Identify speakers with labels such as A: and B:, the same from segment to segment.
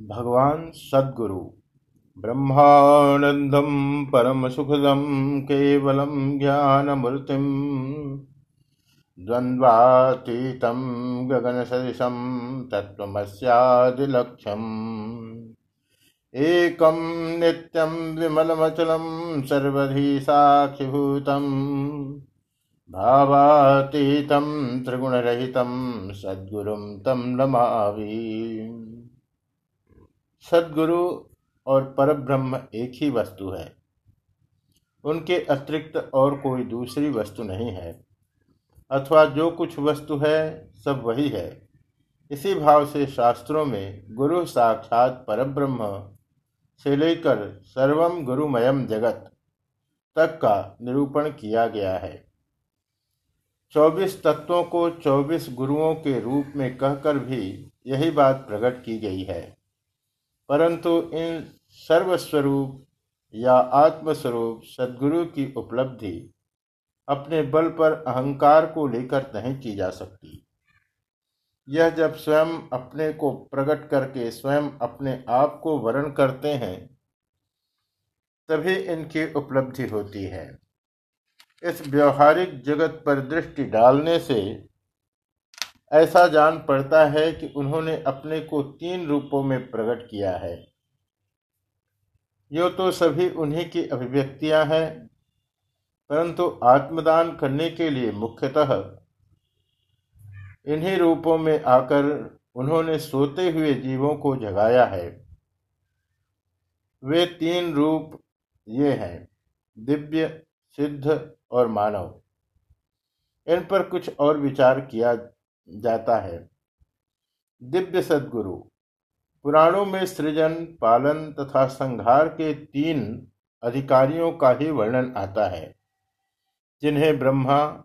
A: भगवान सद्गुरु, ब्रह्मानंदम परम सुखदम केवलम ज्ञानमूर्तिम द्वन्द्वातीतं गगनसदृशं तत्त्वमस्यादिलक्ष्यम् एकं नित्यं विमलमचलं सर्वधी साक्षिभूतम् भावातीतं त्रिगुणरहितं सद्गुरुं तं नमामि। सदगुरु और परब्रह्म एक ही वस्तु है। उनके अतिरिक्त और कोई दूसरी वस्तु नहीं है, अथवा जो कुछ वस्तु है, सब वही है। इसी भाव से शास्त्रों में गुरु साक्षात परब्रह्म से लेकर सर्वम गुरुमयम जगत तक का निरूपण किया गया है। चौबीस तत्वों को चौबीस गुरुओं के रूप में कहकर भी यही बात प्रकट की गई है। परंतु इन सर्वस्वरूप या आत्मस्वरूप सदगुरु की उपलब्धि अपने बल पर अहंकार को लेकर नहीं की जा सकती। यह जब स्वयं अपने को प्रकट करके स्वयं अपने आप को वर्ण करते हैं, तभी इनकी उपलब्धि होती है। इस व्यवहारिक जगत पर दृष्टि डालने से ऐसा जान पड़ता है कि उन्होंने अपने को तीन रूपों में प्रकट किया है। यो तो सभी उन्हीं की अभिव्यक्तियाँ हैं, परंतु आत्मदान करने के लिए मुख्यतः इन्हीं रूपों में आकर उन्होंने सोते हुए जीवों को जगाया है। वे तीन रूप ये हैं, दिव्य, सिद्ध और मानव। इन पर कुछ और विचार किया जाता है। दिव्य सदगुरु, पुराणों में सृजन, पालन तथा संहार के तीन अधिकारियों का ही वर्णन आता है, जिन्हें ब्रह्मा,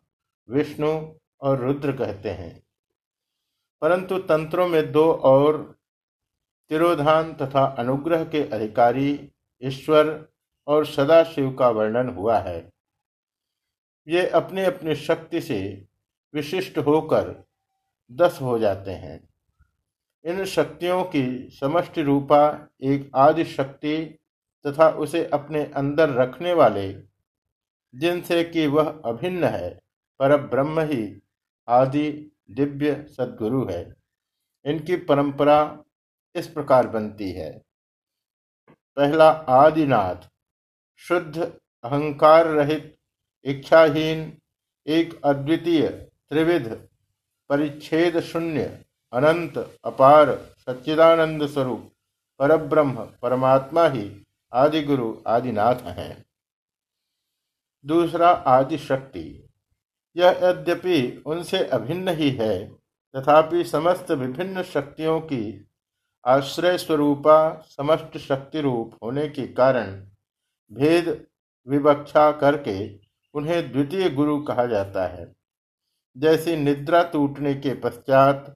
A: विष्णु और रुद्र कहते हैं। परंतु तंत्रों में दो और, तिरोधान तथा अनुग्रह के अधिकारी ईश्वर और सदाशिव का वर्णन हुआ है। ये अपने अपने शक्ति से विशिष्ट होकर दस हो जाते हैं। इन शक्तियों की समष्टि रूपा एक आदि शक्ति तथा उसे अपने अंदर रखने वाले, जिनसे कि वह अभिन्न है पर ब्रह्म ही आदि दिव्य सदगुरु है। इनकी परंपरा इस प्रकार बनती है। पहला आदिनाथ, शुद्ध अहंकार रहित इच्छाहीन एक अद्वितीय त्रिविध परिच्छेद शून्य, अनंत, अपार, सच्चिदानंद स्वरूप, परब्रह्म, परमात्मा ही आदि गुरु आदिनाथ हैं। दूसरा आदि शक्ति यह यद्यपि उनसे अभिन्न ही है, तथापि समस्त विभिन्न शक्तियों की आश्रय स्वरूपा समस्त शक्ति रूप होने के कारण भेद विवक्षा करके उन्हें द्वितीय गुरु कहा जाता है। जैसी निद्रा टूटने के पश्चात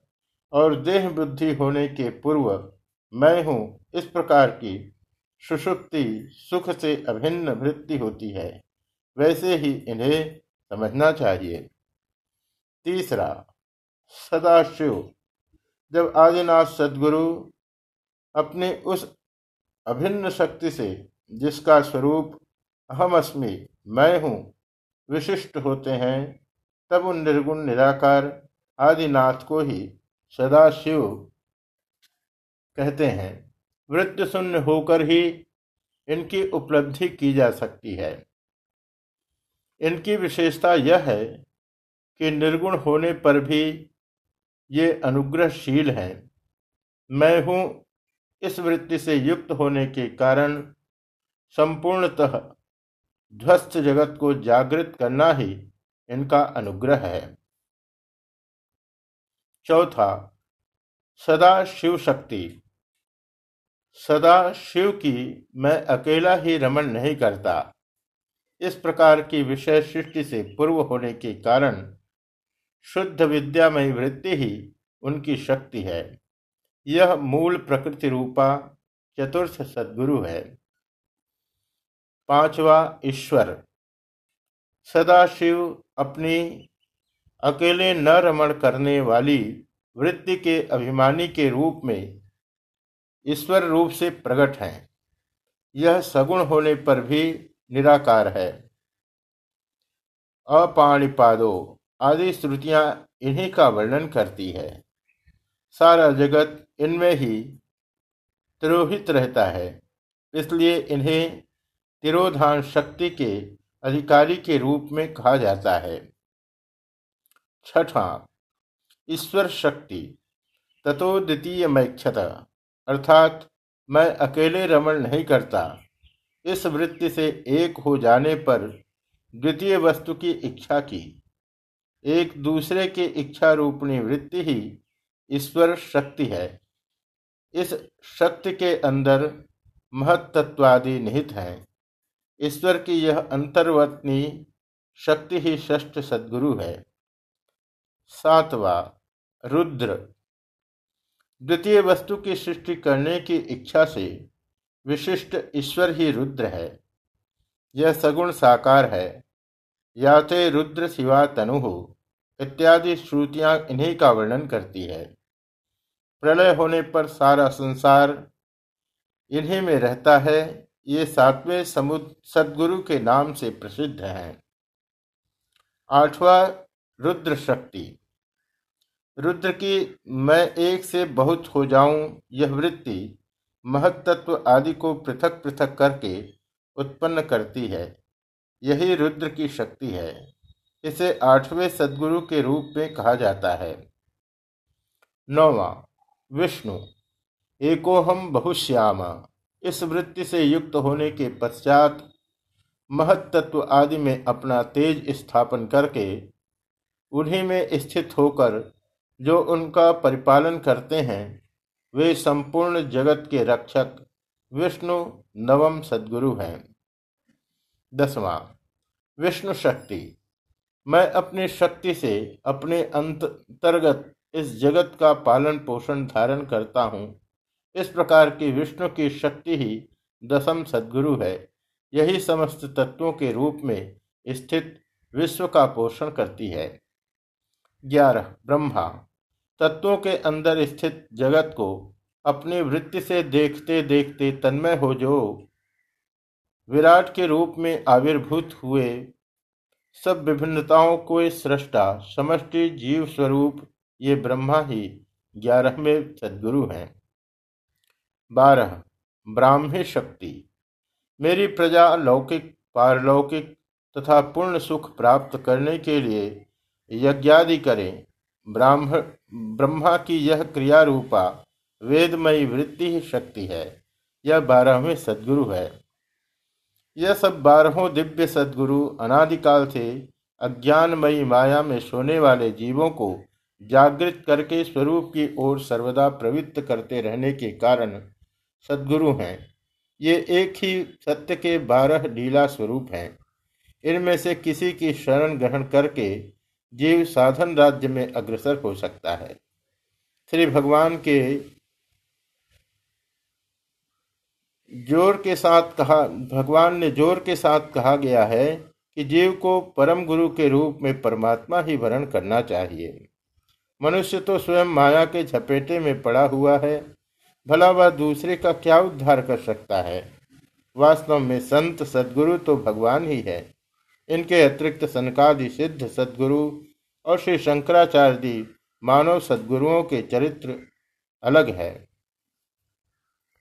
A: और देह बुद्धि होने के पूर्व मैं हूँ, इस प्रकार की सुषुप्ति सुख से अभिन्न वृत्ति होती है। वैसे ही इन्हें समझना चाहिए। तीसरा, सदाशिव। जब आदिनाथ सदगुरु अपने उस अभिन्न शक्ति से, जिसका स्वरूप अहम अस्मि मैं हूँ, विशिष्ट होते हैं तब उन निर्गुण निराकार आदिनाथ को ही सदाशिव कहते हैं। वृत्त शून्य होकर ही इनकी उपलब्धि की जा सकती है। इनकी विशेषता यह है कि निर्गुण होने पर भी ये अनुग्रहशील हैं। मैं हूँ इस वृत्ति से युक्त होने के कारण संपूर्णतः ध्वस्त जगत को जागृत करना ही इनका अनुग्रह है। चौथा सदा शिव शक्ति सदा शिव की मैं अकेला ही रमन नहीं करता। इस प्रकार की विषय सृष्टि से पूर्व होने के कारण शुद्ध विद्यामयी वृत्ति ही उनकी शक्ति है। यह मूल प्रकृति रूपा चतुर्थ सद्गुरु है। पांचवा, ईश्वर। सदाशिव अपनी अकेले न रमण करने वाली वृत्ति के अभिमानी के रूप में ईश्वर रूप से प्रकट हैं। यह सगुण होने पर भी निराकार है। अपाणिपादो आदि श्रुतियाँ इन्हीं का वर्णन करती है। सारा जगत इनमें ही तिरोहित रहता है, इसलिए इन्हें तिरोधान शक्ति के अधिकारी के रूप में कहा जाता है। छठा, ईश्वर शक्ति, ततो द्वितीय मैक्षत, अर्थात मैं अकेले रमण नहीं करता। इस वृत्ति से एक हो जाने पर द्वितीय वस्तु की इच्छा की। एक दूसरे के इच्छा रूपणी वृत्ति ही ईश्वर शक्ति है। इस शक्ति के अंदर महत्त्वादि निहित है। ईश्वर की यह अंतर्वर्तनी शक्ति ही षष्ठ सदगुरु है। सातवा, रुद्र। द्वितीय वस्तु की सृष्टि करने की इच्छा से विशिष्ट ईश्वर ही रुद्र है। यह सगुण साकार है। या ते रुद्र शिवा तनु हो इत्यादि श्रुतियाँ इन्हीं का वर्णन करती है। प्रलय होने पर सारा संसार इन्हीं में रहता है। ये सातवें समुद, सदगुरु के नाम से प्रसिद्ध हैं। आठवां रुद्र शक्ति रुद्र की मैं एक से बहुत हो जाऊँ यह वृत्ति महत्त्व आदि को पृथक पृथक करके उत्पन्न करती है। यही रुद्र की शक्ति है। इसे आठवें सदगुरु के रूप में कहा जाता है। नौवा, विष्णु। एकोहम बहुश्याम। इस वृत्ति से युक्त होने के पश्चात महत्त्व आदि में अपना तेज स्थापन करके उन्हीं में स्थित होकर जो उनका परिपालन करते हैं, वे संपूर्ण जगत के रक्षक विष्णु नवम सदगुरु हैं। दसवां, विष्णु शक्ति। मैं अपनी शक्ति से अपने अंतर्गत इस जगत का पालन पोषण धारण करता हूँ। इस प्रकार की विष्णु की शक्ति ही दसम सदगुरु है। यही समस्त तत्वों के रूप में स्थित विश्व का पोषण करती है। ग्यारह, ब्रह्मा। तत्वों के अंदर स्थित जगत को अपनी वृत्ति से देखते देखते तन्मय हो जो विराट के रूप में आविर्भूत हुए। सब विभिन्नताओं को सृष्टा, समष्टि, जीव स्वरूप, ये ब्रह्मा ही ग्यारहवें सदगुरु हैं। बारह, ब्राह्मी शक्ति। मेरी प्रजा लौकिक, पारलौकिक तथा पूर्ण सुख प्राप्त करने के लिए यज्ञादि करें। ब्राह्मण ब्रह्मा की यह क्रिया रूपा वेदमयी वृत्ति ही शक्ति है। यह बारहवें सदगुरु है। यह सब बारहों दिव्य सदगुरु अनादिकाल से अज्ञानमयी माया में सोने वाले जीवों को जागृत करके स्वरूप की ओर सर्वदा प्रवृत्त करते रहने के कारण सदगुरु हैं। ये एक ही सत्य के बारह लीला स्वरूप हैं। इनमें से किसी की शरण ग्रहण करके जीव साधन राज्य में अग्रसर हो सकता है। श्री भगवान के ज़ोर के साथ कहा, भगवान ने ज़ोर के साथ कहा गया है कि जीव को परम गुरु के रूप में परमात्मा ही वर्ण करना चाहिए। मनुष्य तो स्वयं माया के झपेटे में पड़ा हुआ है भला वह दूसरे का क्या उद्धार कर सकता है? वास्तव में संत सदगुरु तो भगवान ही है। इनके अतिरिक्त सनकादि सिद्ध सदगुरु और श्री शंकराचार्य मानव सदगुरुओं के चरित्र अलग है।